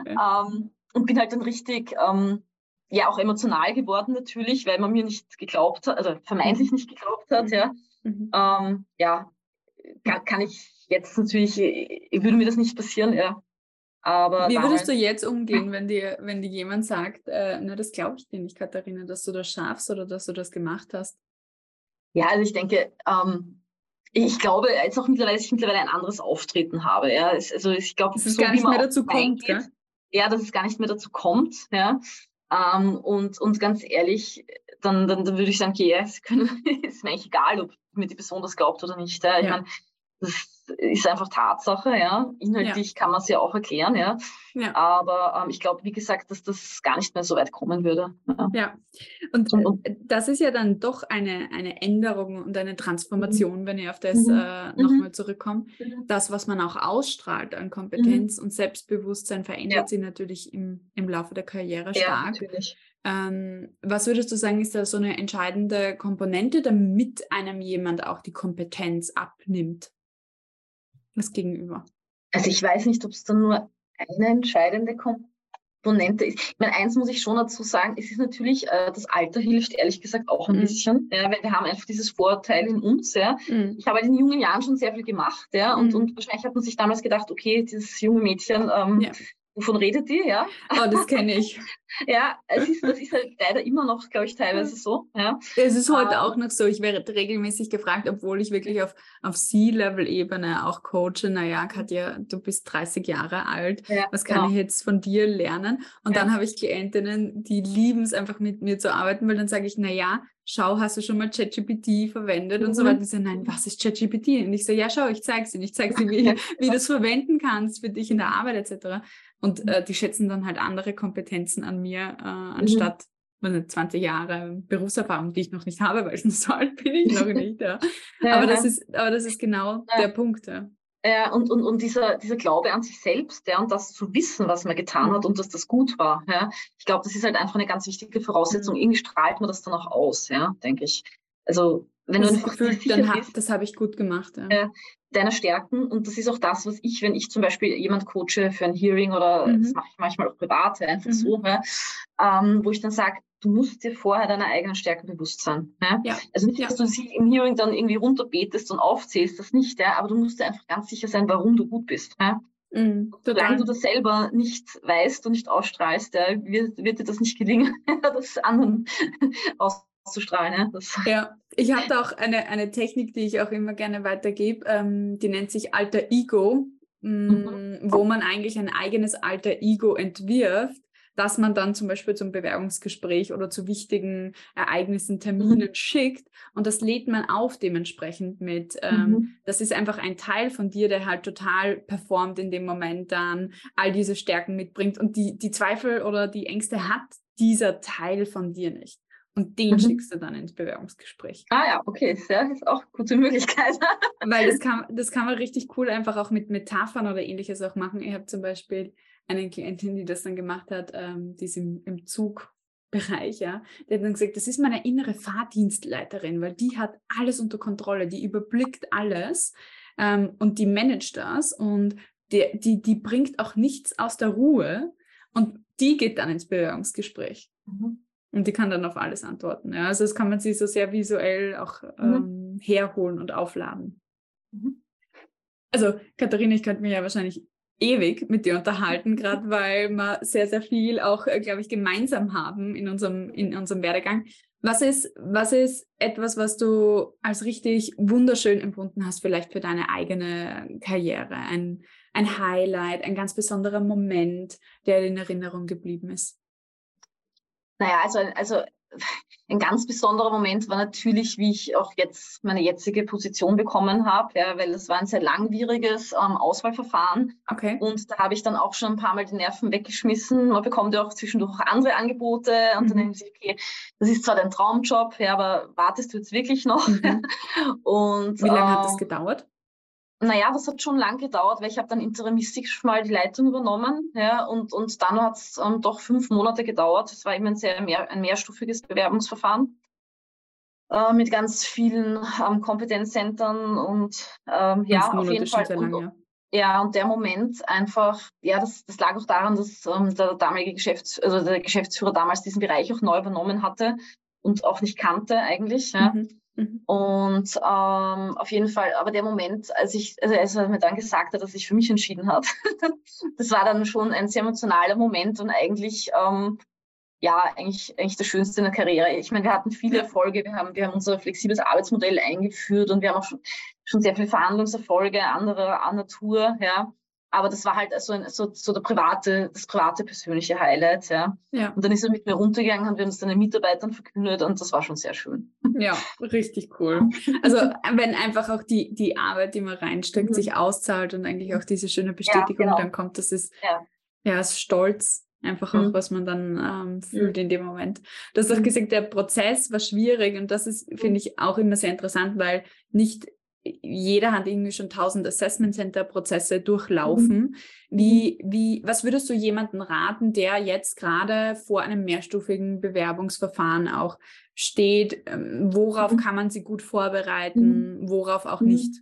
Okay. Ähm, und bin halt dann richtig ähm, ja auch emotional geworden natürlich, weil man mir nicht geglaubt hat, also vermeintlich nicht geglaubt hat, ja. Mhm. Ähm, ja, kann, kann, ich jetzt natürlich, würde mir das nicht passieren, ja. Aber Wie würdest du jetzt umgehen, wenn dir, wenn dir jemand sagt, äh, na, das glaube ich dir nicht, Katharina, dass du das schaffst oder dass du das gemacht hast? Ja, also ich denke, ähm, ich glaube jetzt auch mittlerweile, dass ich mittlerweile ein anderes Auftreten habe. Ja. Also ich glaube, dass es so, gar nicht mehr dazu kommt. Gell? Ja, dass es gar nicht mehr dazu kommt. Ja. Ähm, und, und ganz ehrlich, dann, dann, dann würde ich sagen, okay, ja, es ist mir eigentlich egal, ob mir die Person das glaubt oder nicht. Ja. Ich ja. meine, das ist einfach Tatsache, ja. Inhaltlich ja. kann man es ja auch erklären, ja. ja. Aber ähm, ich glaube, wie gesagt, dass das gar nicht mehr so weit kommen würde. Ja, ja. Und, und, äh, das ist ja dann doch eine, eine Änderung und eine Transformation, mhm. wenn ich auf das mhm. äh, nochmal mhm. zurückkomme. Mhm. Das, was man auch ausstrahlt an Kompetenz mhm. und Selbstbewusstsein, verändert sich natürlich im, im Laufe der Karriere stark. Ja, natürlich. Ähm, was würdest du sagen, ist da so eine entscheidende Komponente, damit einem jemand auch die Kompetenz abnimmt? Das Gegenüber? Also ich weiß nicht, ob es dann nur eine entscheidende Komponente ist. Ich meine, eins muss ich schon dazu sagen, es ist natürlich, äh, das Alter hilft ehrlich gesagt auch ein mhm. bisschen, ja, weil wir haben einfach dieses Vorurteil in uns. Ja. Mhm. Ich habe in jungen Jahren schon sehr viel gemacht, ja, und, mhm. und wahrscheinlich hat man sich damals gedacht, okay, dieses junge Mädchen, ähm, ja. Wovon redet ihr, ja? Oh, das kenne ich. Ja, es ist, das ist halt leider immer noch, glaube ich, teilweise so. Ja. Es ist heute ähm, auch noch so. Ich werde regelmäßig gefragt, obwohl ich wirklich auf, auf C-Level-Ebene auch coache. Naja, Katja, du bist 30 Jahre alt. Ja, Was kann genau. ich jetzt von dir lernen? Und ja. dann habe ich Klientinnen, die lieben es einfach mit mir zu arbeiten, weil dann sage ich, naja, schau, hast du schon mal ChatGPT verwendet mhm. und so mhm. weiter. Die sagen, nein, was ist ChatGPT? Und ich so, ja, schau, ich zeige dir. Ich zeige dir, wie, wie du es verwenden kannst für dich in der Arbeit etc. Und mhm. äh, die schätzen dann halt andere Kompetenzen an mir, äh, mhm. anstatt 20 Jahre Berufserfahrung, die ich noch nicht habe, weil so alt bin ich noch nicht. Ja. aber, das ist, aber das ist genau ja. der Punkt. Ja. Ja, und, und, und dieser, dieser Glaube an sich selbst ja, und das zu wissen, was man getan hat und dass das gut war. Ja. Ich glaube, das ist halt einfach eine ganz wichtige Voraussetzung. Mhm. Irgendwie strahlt man das dann auch aus, ja, denke ich. Also wenn das du einfach Gefühl, dann bist, das habe ich gut gemacht. Ja. Äh, deiner Stärken und das ist auch das, was ich, wenn ich zum Beispiel jemand coache für ein Hearing oder mhm. das mache ich manchmal auch privat, einfach mhm. so, ja, ähm, wo ich dann sage, du musst dir vorher deiner eigenen Stärken bewusst sein. Ja? ja. Also nicht, dass du sie im Hearing dann irgendwie runterbetest und aufzählst, das nicht, ja, aber du musst dir einfach ganz sicher sein, warum du gut bist. Ja? Mhm, Solange du das selber nicht weißt und nicht ausstrahlst, ja, wird, wird dir das nicht gelingen, das anderen auszustrahlen. Ja, das ja. ich habe da auch eine, eine Technik, die ich auch immer gerne weitergebe, ähm, die nennt sich Alter Ego, mh, mhm. wo man eigentlich ein eigenes Alter Ego entwirft dass man dann zum Beispiel zum Bewerbungsgespräch oder zu wichtigen Ereignissen, Terminen mhm. schickt und das lädt man auf dementsprechend mit. Ähm, mhm. Das ist einfach ein Teil von dir, der halt total performt in dem Moment dann, all diese Stärken mitbringt und die, die Zweifel oder die Ängste hat dieser Teil von dir nicht. Und den mhm. schickst du dann ins Bewerbungsgespräch. Ah ja, okay, das ist auch eine gute Möglichkeit. Weil das kann, das kann man richtig cool einfach auch mit Metaphern oder ähnliches auch machen. Ich habe zum Beispiel eine Klientin, die das dann gemacht hat, ähm, die ist im, im Zugbereich, ja, die hat dann gesagt, das ist meine innere Fahrdienstleiterin, weil die hat alles unter Kontrolle, die überblickt alles ähm, und die managt das und die, die, die bringt auch nichts aus der Ruhe und die geht dann ins Bewerbungsgespräch. Mhm. Und die kann dann auf alles antworten. Ja. Also das kann man sich so sehr visuell auch mhm. ähm, herholen und aufladen. Mhm. Also Katharina, ich könnte mir ja wahrscheinlich ewig mit dir unterhalten, gerade weil wir sehr, sehr viel auch, äh, glaube ich, gemeinsam haben in unserem, in unserem Werdegang. Was ist, was ist etwas, was du als richtig wunderschön empfunden hast, vielleicht für deine eigene Karriere? Ein, ein Highlight, ein ganz besonderer Moment, der in Erinnerung geblieben ist? Naja, also, also ein ganz besonderer Moment war natürlich, wie ich auch jetzt meine jetzige Position bekommen habe, ja, weil es war ein sehr langwieriges ähm, Auswahlverfahren. Okay. Und da habe ich dann auch schon ein paar Mal die Nerven weggeschmissen. Man bekommt ja auch zwischendurch andere Angebote und mhm. dann denken sie, okay, das ist zwar dein Traumjob, ja, aber wartest du jetzt wirklich noch? Mhm. und, wie lange ähm, hat das ähm, gedauert? Naja, das hat schon lang gedauert, weil ich habe dann interimistisch mal die Leitung übernommen. Ja, und, und dann hat es ähm, doch fünf Monate gedauert. Es war eben ein sehr mehr, ein mehrstufiges Bewerbungsverfahren äh, mit ganz vielen ähm, Kompetenzzentren und ähm, ja, auf jeden Fall. Lang, ja. ja. und der Moment einfach, ja, das, das lag auch daran, dass ähm, der damalige Geschäfts-, also der Geschäftsführer damals diesen Bereich auch neu übernommen hatte und auch nicht kannte eigentlich. Ja. Mhm. Mhm. Und ähm, auf jeden Fall, aber der Moment, als ich, also als er mir dann gesagt hat, dass ich für mich entschieden hat, das war dann schon ein sehr emotionaler Moment und eigentlich, ähm, ja, eigentlich, eigentlich das Schönste in der Karriere. Ich meine, wir hatten viele Erfolge, wir haben, wir haben unser flexibles Arbeitsmodell eingeführt und wir haben auch schon, schon sehr viele Verhandlungserfolge anderer Natur, ja. Aber das war halt so, ein, so, so der private, das private persönliche Highlight, ja. ja. Und dann ist er mit mir runtergegangen und wir haben es den Mitarbeitern verkündet und das war schon sehr schön. Ja, richtig cool. Also wenn einfach auch die, die Arbeit, die man reinsteckt, mhm. sich auszahlt und eigentlich auch diese schöne Bestätigung ja, genau. dann kommt, das ist ja, ja ist Stolz einfach auch, mhm. was man dann ähm, fühlt mhm. in dem Moment. Du hast auch mhm. gesagt, der Prozess war schwierig und das ist, finde ich, auch immer sehr interessant, weil nicht jeder hat irgendwie schon tausend Assessment Center Prozesse durchlaufen. Mhm. Wie, wie, was würdest du jemanden raten, der jetzt gerade vor einem mehrstufigen Bewerbungsverfahren auch steht? Ähm, worauf mhm. kann man sie gut vorbereiten? Mhm. Worauf auch mhm. nicht?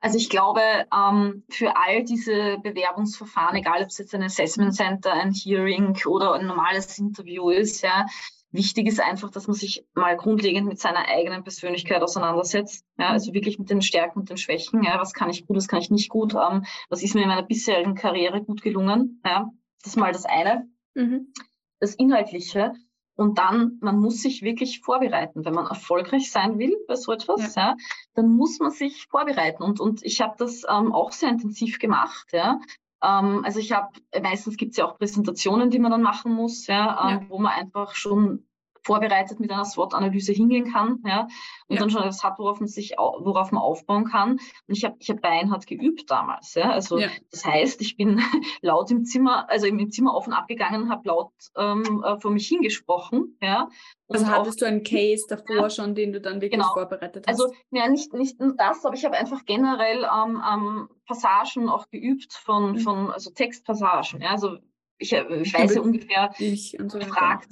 Also ich glaube, ähm, für all diese Bewerbungsverfahren, egal ob es jetzt ein Assessment Center, ein Hearing oder ein normales Interview ist, ja, Wichtig ist einfach, dass man sich mal grundlegend mit seiner eigenen Persönlichkeit auseinandersetzt. Ja, also wirklich mit den Stärken und den Schwächen. Ja, was kann ich gut, was kann ich nicht gut. Ähm, was ist mir in meiner bisherigen Karriere gut gelungen. Ja, das ist mal das eine. Mhm. Das Inhaltliche. Und dann, man muss sich wirklich vorbereiten. Wenn man erfolgreich sein will bei so etwas, ja. ja dann muss man sich vorbereiten. Und, und ich habe das ähm, auch sehr intensiv gemacht. Ja. Ähm, also ich habe, meistens gibt es ja auch Präsentationen, die man dann machen muss, ja, ähm, ja. wo man einfach schon vorbereitet mit einer SWOT-Analyse hingehen kann, ja, und ja. dann schon etwas hat, worauf man sich, worauf man aufbauen kann. Und ich habe, ich habe beinhart geübt damals, ja. Also ja. das heißt, ich bin laut im Zimmer, also im Zimmer auf und ab gegangen und habe laut ähm, äh, vor mich hingesprochen, ja. Also hattest auch, du einen Case davor ja, schon, den du dann wirklich genau. vorbereitet hast? Also ja, nicht, nicht nur das, aber ich habe einfach generell ähm, ähm, Passagen auch geübt von, mhm. von also Textpassagen. Ja, also ich, äh, ich weiß ja ungefähr, so fragt,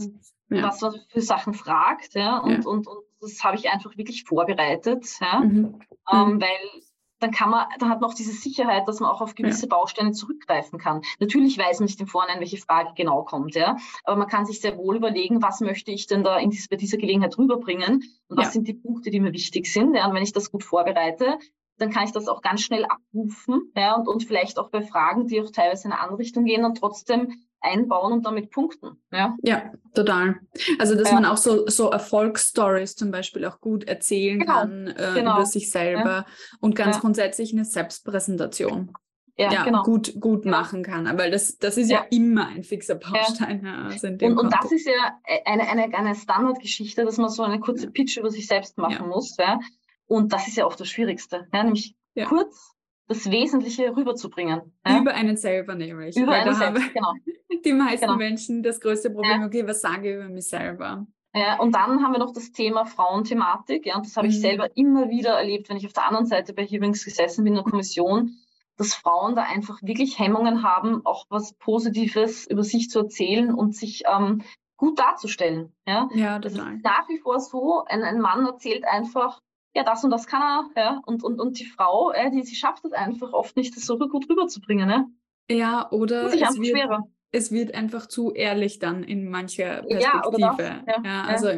ja. was man für Sachen fragt, ja, und, ja. und, und das habe ich einfach wirklich vorbereitet, ja, mhm. Ähm, mhm. weil dann kann man, dann hat man auch diese Sicherheit, dass man auch auf gewisse ja. Bausteine zurückgreifen kann. Natürlich weiß man nicht im Vorhinein, welche Frage genau kommt, ja. Aber man kann sich sehr wohl überlegen, was möchte ich denn da in dies, bei dieser Gelegenheit rüberbringen und was ja. sind die Punkte, die mir wichtig sind. Ja. Und wenn ich das gut vorbereite, dann kann ich das auch ganz schnell abrufen, ja, und, und vielleicht auch bei Fragen, die auch teilweise in eine andere Richtung gehen und trotzdem einbauen und damit punkten. Ja, ja total. Also, dass ja. man auch so, so Erfolgsstories zum Beispiel auch gut erzählen genau. kann äh, genau. über sich selber ja. und ganz ja. grundsätzlich eine Selbstpräsentation. Ja, genau. gut, gut machen kann. Aber das, das ist ja, immer ein fixer Baustein. Also und, und das ist ja eine, eine, eine Standardgeschichte, dass man so eine kurze Pitch über sich selbst machen muss. Ja? Und das ist ja oft das Schwierigste. Ja? Nämlich kurz das Wesentliche rüberzubringen. Ja? Über einen selber nämlich. Über einen selbst, genau. Die meisten genau. Menschen das größte Problem, ja. okay, was sage ich über mich selber? Ja, und dann haben wir noch das Thema Frauenthematik. Ja, und das habe mhm. ich selber immer wieder erlebt, wenn ich auf der anderen Seite bei Hearings gesessen bin in der Kommission, dass Frauen da einfach wirklich Hemmungen haben, auch was Positives über sich zu erzählen und sich ähm, gut darzustellen. Ja, ja das ist nach wie vor so, ein, ein Mann erzählt einfach, ja, das und das kann er, ja, und, und, und die Frau, äh, die, sie schafft es einfach oft nicht, das so gut rüberzubringen, ne? Ja, oder es wird, schwerer. es wird einfach zu ehrlich dann in mancher Perspektive. Ja, ja, ja, ja. also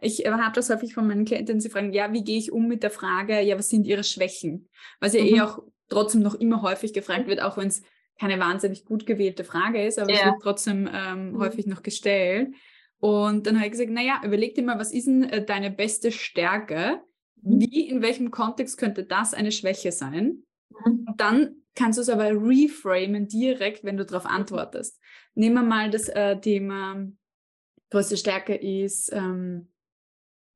ich habe das häufig von meinen Klienten, sie fragen, ja, wie gehe ich um mit der Frage, ja, was sind ihre Schwächen? Was ja eh mhm. eh auch trotzdem noch immer häufig gefragt wird, auch wenn es keine wahnsinnig gut gewählte Frage ist, aber es wird trotzdem ähm, mhm. häufig noch gestellt. Und dann habe ich gesagt, naja, überleg dir mal, was ist denn äh, deine beste Stärke? Mhm. Wie, in welchem Kontext könnte das eine Schwäche sein? Mhm. Und dann kannst du es aber reframen direkt, wenn du darauf mhm. antwortest. Nehmen wir mal das äh, Thema, größte Stärke ist, ähm,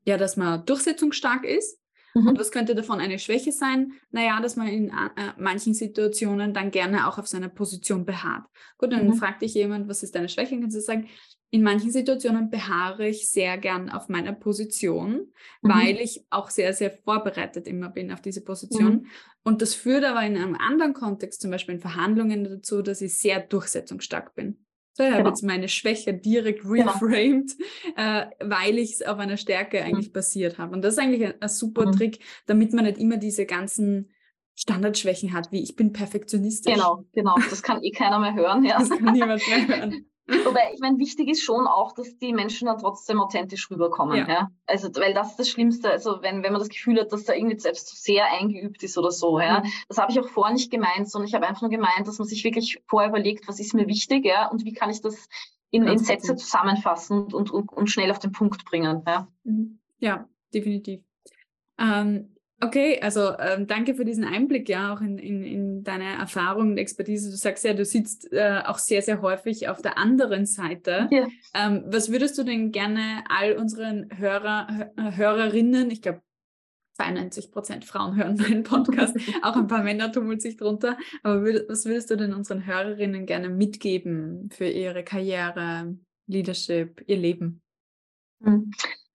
ja, dass man durchsetzungsstark ist. Mhm. Und was könnte davon eine Schwäche sein? Naja, dass man in äh, manchen Situationen dann gerne auch auf seiner Position beharrt. Gut, dann mhm. fragt dich jemand, was ist deine Schwäche? Dann kannst du sagen, in manchen Situationen beharre ich sehr gern auf meiner Position, mhm. weil ich auch sehr, sehr vorbereitet immer bin auf diese Position. Mhm. Und das führt aber in einem anderen Kontext, zum Beispiel in Verhandlungen dazu, dass ich sehr durchsetzungsstark bin. So, ich genau. habe jetzt meine Schwäche direkt genau. reframed, genau. äh, weil ich es auf einer Stärke mhm. eigentlich mhm. basiert habe. Und das ist eigentlich ein, ein super mhm. Trick, damit man nicht immer diese ganzen Standardschwächen hat, wie ich bin perfektionistisch. Genau, genau. Das kann eh keiner mehr hören. Ja. Das kann niemand mehr hören. Wobei, ich meine, wichtig ist schon auch, dass die Menschen dann trotzdem authentisch rüberkommen. Ja. ja. Also, weil das ist das Schlimmste. Also, wenn, wenn man das Gefühl hat, dass da irgendwie selbst zu sehr eingeübt ist oder so, ja. Mhm. Das habe ich auch vorher nicht gemeint, sondern ich habe einfach nur gemeint, dass man sich wirklich vorher überlegt, was ist mir wichtig, ja, und wie kann ich das in, in Sätze zusammenfassen und, und, und schnell auf den Punkt bringen. Ja, mhm. ja definitiv. Ähm, Okay, also ähm, danke für diesen Einblick ja auch in, in, in deine Erfahrung und Expertise. Du sagst ja, du sitzt äh, auch sehr, sehr häufig auf der anderen Seite. Ja. Ähm, was würdest du denn gerne all unseren Hörer, Hörerinnen, ich glaube 92 Prozent Frauen hören meinen Podcast, auch ein paar Männer tummeln sich drunter, aber würd, was würdest du denn unseren Hörerinnen gerne mitgeben für ihre Karriere, Leadership, ihr Leben? Hm.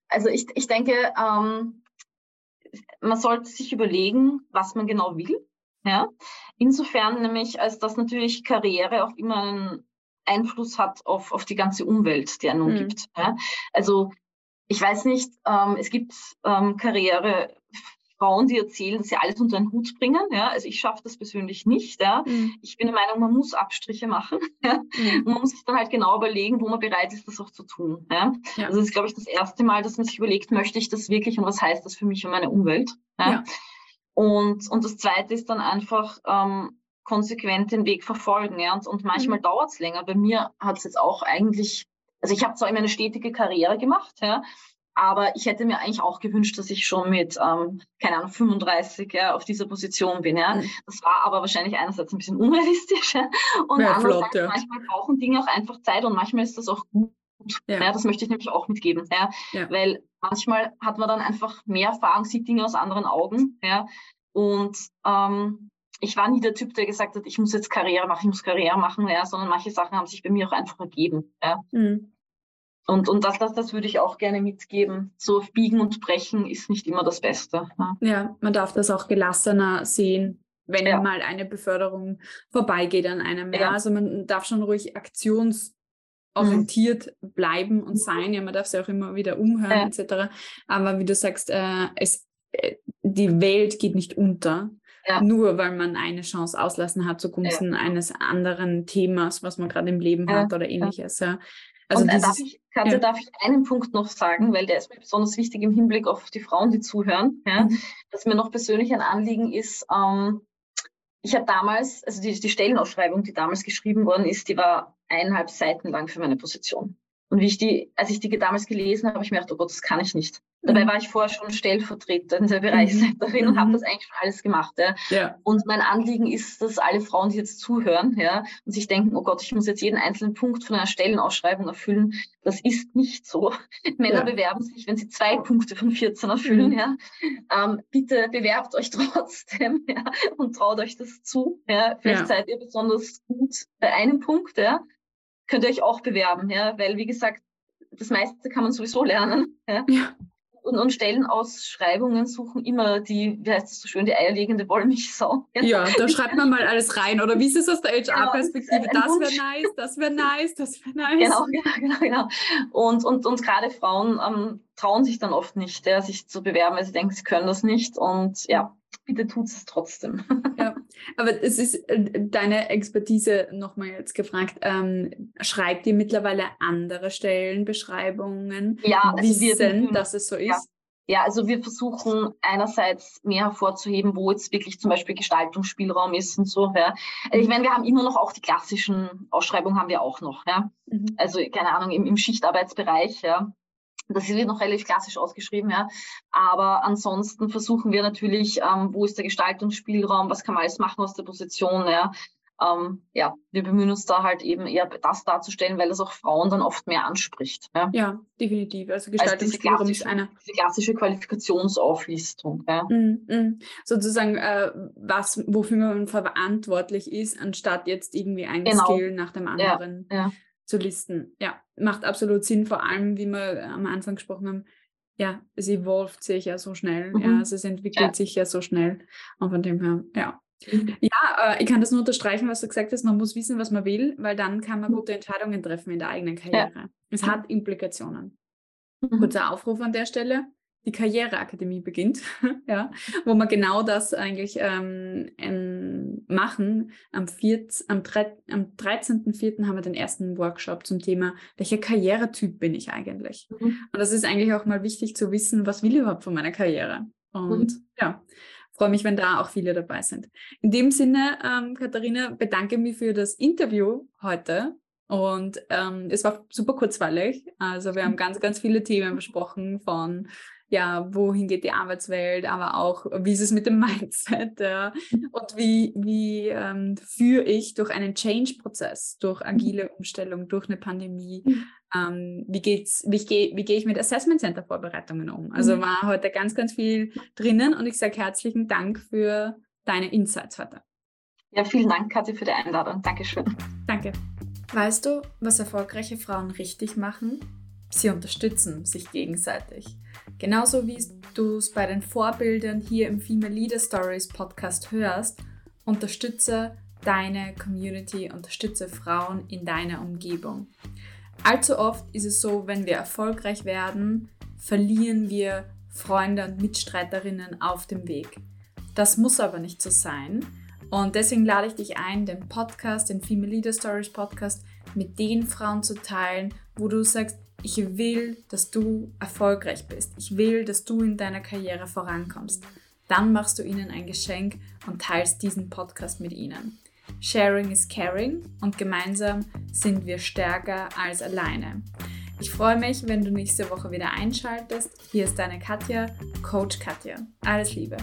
Also ich, ich denke, ähm man sollte sich überlegen, was man genau will. Ja? Insofern nämlich, als dass natürlich Karriere auch immer einen Einfluss hat auf, auf die ganze Umwelt, die einen mhm. umgibt. Ja? Also ich weiß nicht, ähm, es gibt ähm, Karriere, Frauen, die erzählen, dass sie alles unter einen Hut bringen. Ja? Also ich schaffe das persönlich nicht. Ja? Mhm. Ich bin der Meinung, man muss Abstriche machen. Ja? Mhm. Und man muss sich dann halt genau überlegen, wo man bereit ist, das auch zu tun. Ja? ja. Also das ist, glaube ich, das erste Mal, dass man sich überlegt, möchte ich das wirklich und was heißt das für mich und meine Umwelt. Ja? ja. Und, und das zweite ist dann einfach ähm, konsequent den Weg verfolgen. Ja? Und, und manchmal mhm. dauert es länger. Bei mir hat es jetzt auch eigentlich, also ich habe zwar immer eine stetige Karriere gemacht, ja, aber ich hätte mir eigentlich auch gewünscht, dass ich schon mit, ähm, keine Ahnung, 35 ja, auf dieser Position bin. Ja. Mhm. Das war aber wahrscheinlich einerseits ein bisschen unrealistisch. Ja. Und ja, andererseits, flott, manchmal brauchen Dinge auch einfach Zeit und manchmal ist das auch gut. Ja. das möchte ich nämlich auch mitgeben. Ja? ja. Weil manchmal hat man dann einfach mehr Erfahrung, sieht Dinge aus anderen Augen. Ja? Und ähm, ich war nie der Typ, der gesagt hat, ich muss jetzt Karriere machen, ich muss Karriere machen, ja, sondern manche Sachen haben sich bei mir auch einfach ergeben. Ja. Mhm. Und, und das, das, das würde ich auch gerne mitgeben. So biegen und brechen ist nicht immer das Beste. Ja, ja man darf das auch gelassener sehen, wenn ja. mal eine Beförderung vorbeigeht an einem. Ja. Also man darf schon ruhig aktionsorientiert mhm. bleiben und sein. Ja, man darf sich auch immer wieder umhören etc. Aber wie du sagst, äh, es, äh, die Welt geht nicht unter. Ja. Nur weil man eine Chance auslassen hat zugunsten ja. eines anderen Themas, was man gerade im Leben ja. hat oder ähnliches. Ja. Also und äh, darf ich, Katja, ja. darf ich einen Punkt noch sagen, weil der ist mir besonders wichtig im Hinblick auf die Frauen, die zuhören, ja, mhm. dass mir noch persönlich ein Anliegen ist, ähm, ich habe damals, also die, die Stellenausschreibung, die damals geschrieben worden ist, die war eineinhalb Seiten lang für meine Position. Und wie ich die, als ich die damals gelesen habe, habe ich mir gedacht, oh Gott, das kann ich nicht. Dabei mhm. war ich vorher schon Stellvertreterin der Bereichsleiterin mhm. und habe mhm. das eigentlich schon alles gemacht. Ja. ja. Und mein Anliegen ist, dass alle Frauen, die jetzt zuhören ja, und sich denken, oh Gott, ich muss jetzt jeden einzelnen Punkt von einer Stellenausschreibung erfüllen, das ist nicht so. Männer ja. bewerben sich, wenn sie zwei Punkte von 14 erfüllen. Mhm. Ja. Ähm, bitte bewerbt euch trotzdem ja, und traut euch das zu. Ja. Vielleicht ja. seid ihr besonders gut bei einem Punkt. Ja könnt ihr euch auch bewerben, ja, weil wie gesagt, das meiste kann man sowieso lernen. Ja. ja. Und, und Stellenausschreibungen suchen immer die, wie heißt es so schön, die eierlegende Wollmilchsau. Ja, ja da schreibt man mal alles rein. Oder wie ist es aus der HR-Perspektive? Genau, das wäre nice, das wäre nice, das wäre nice. Genau, genau, genau, genau. Und, und, und gerade Frauen ähm, trauen sich dann oft nicht, ja, sich zu bewerben, weil sie denken, sie können das nicht. Und ja, bitte tut es trotzdem. Ja, aber es ist äh, deine Expertise nochmal jetzt gefragt. Ähm, schreibt ihr mittlerweile andere Stellenbeschreibungen? Ja, also wissen, wir, dass es so ist? Ja. Ja, also wir versuchen einerseits mehr hervorzuheben, wo jetzt wirklich zum Beispiel Gestaltungsspielraum ist und so. Ja. Also ich meine, wir haben immer noch auch die klassischen Ausschreibungen haben wir auch noch. Ja. Mhm. Also keine Ahnung im, im Schichtarbeitsbereich. Ja. Das wird noch relativ klassisch ausgeschrieben, ja. Aber ansonsten versuchen wir natürlich, ähm, wo ist der Gestaltungsspielraum, was kann man alles machen aus der Position, ja. Ähm, ja, wir bemühen uns da halt eben eher das darzustellen, weil das auch Frauen dann oft mehr anspricht. Ja, ja definitiv. Also Gestaltungsspielraum also ist eine. Diese klassische Qualifikationsauflistung. Ja. Mm, mm. Sozusagen, äh, was, wofür man verantwortlich ist, anstatt jetzt irgendwie ein genau. Skill nach dem anderen. Ja, ja zu listen. Ja, macht absolut Sinn, vor allem, wie wir am Anfang gesprochen haben, ja, es evolvt sich ja so schnell, mhm. ja, also es entwickelt ja. sich ja so schnell. Und von dem her, ja. Mhm. Ja, äh, ich kann das nur unterstreichen, was du gesagt hast, man muss wissen, was man will, weil dann kann man mhm. gute Entscheidungen treffen in der eigenen Karriere. Ja. Es hat Implikationen. Mhm. Kurzer Aufruf an der Stelle die Karriereakademie beginnt, ja, wo wir genau das eigentlich ähm, ähm, machen. Am, am, am 13.04. haben wir den ersten Workshop zum Thema, welcher Karrieretyp bin ich eigentlich? Mhm. Und das ist eigentlich auch mal wichtig zu wissen, was will ich überhaupt von meiner Karriere? Und mhm. ja, freue mich, wenn da auch viele dabei sind. In dem Sinne, ähm, Katharina, bedanke mich für das Interview heute. Und ähm, es war super kurzweilig. Also wir haben mhm. ganz, ganz viele Themen besprochen von ja, wohin geht die Arbeitswelt, aber auch, wie ist es mit dem Mindset ja? Mhm. und wie, wie ähm, führe ich durch einen Change-Prozess, durch mhm. agile Umstellung, durch eine Pandemie, mhm. ähm, wie, geht's, wie, gehe, wie gehe ich mit Assessment Center Vorbereitungen um? Also war heute ganz, ganz viel drinnen und ich sage herzlichen Dank für deine Insights heute. Ja, vielen Dank, Katja, für die Einladung. Dankeschön. Danke. Weißt du, was erfolgreiche Frauen richtig machen? Sie unterstützen sich gegenseitig. Genauso wie du es bei den Vorbildern hier im Female Leader Stories Podcast hörst, unterstütze deine Community, unterstütze Frauen in deiner Umgebung. Allzu oft ist es so, wenn wir erfolgreich werden, verlieren wir Freunde und Mitstreiterinnen auf dem Weg. Das muss aber nicht so sein. Und deswegen lade ich dich ein, den Podcast, den Female Leader Stories Podcast mit den Frauen zu teilen, wo du sagst, ich will, dass du erfolgreich bist. Ich will, dass du in deiner Karriere vorankommst. Dann machst du ihnen ein Geschenk und teilst diesen Podcast mit ihnen. Sharing is caring und gemeinsam sind wir stärker als alleine. Ich freue mich, wenn du nächste Woche wieder einschaltest. Hier ist deine Katja, Coach Katja. Alles Liebe.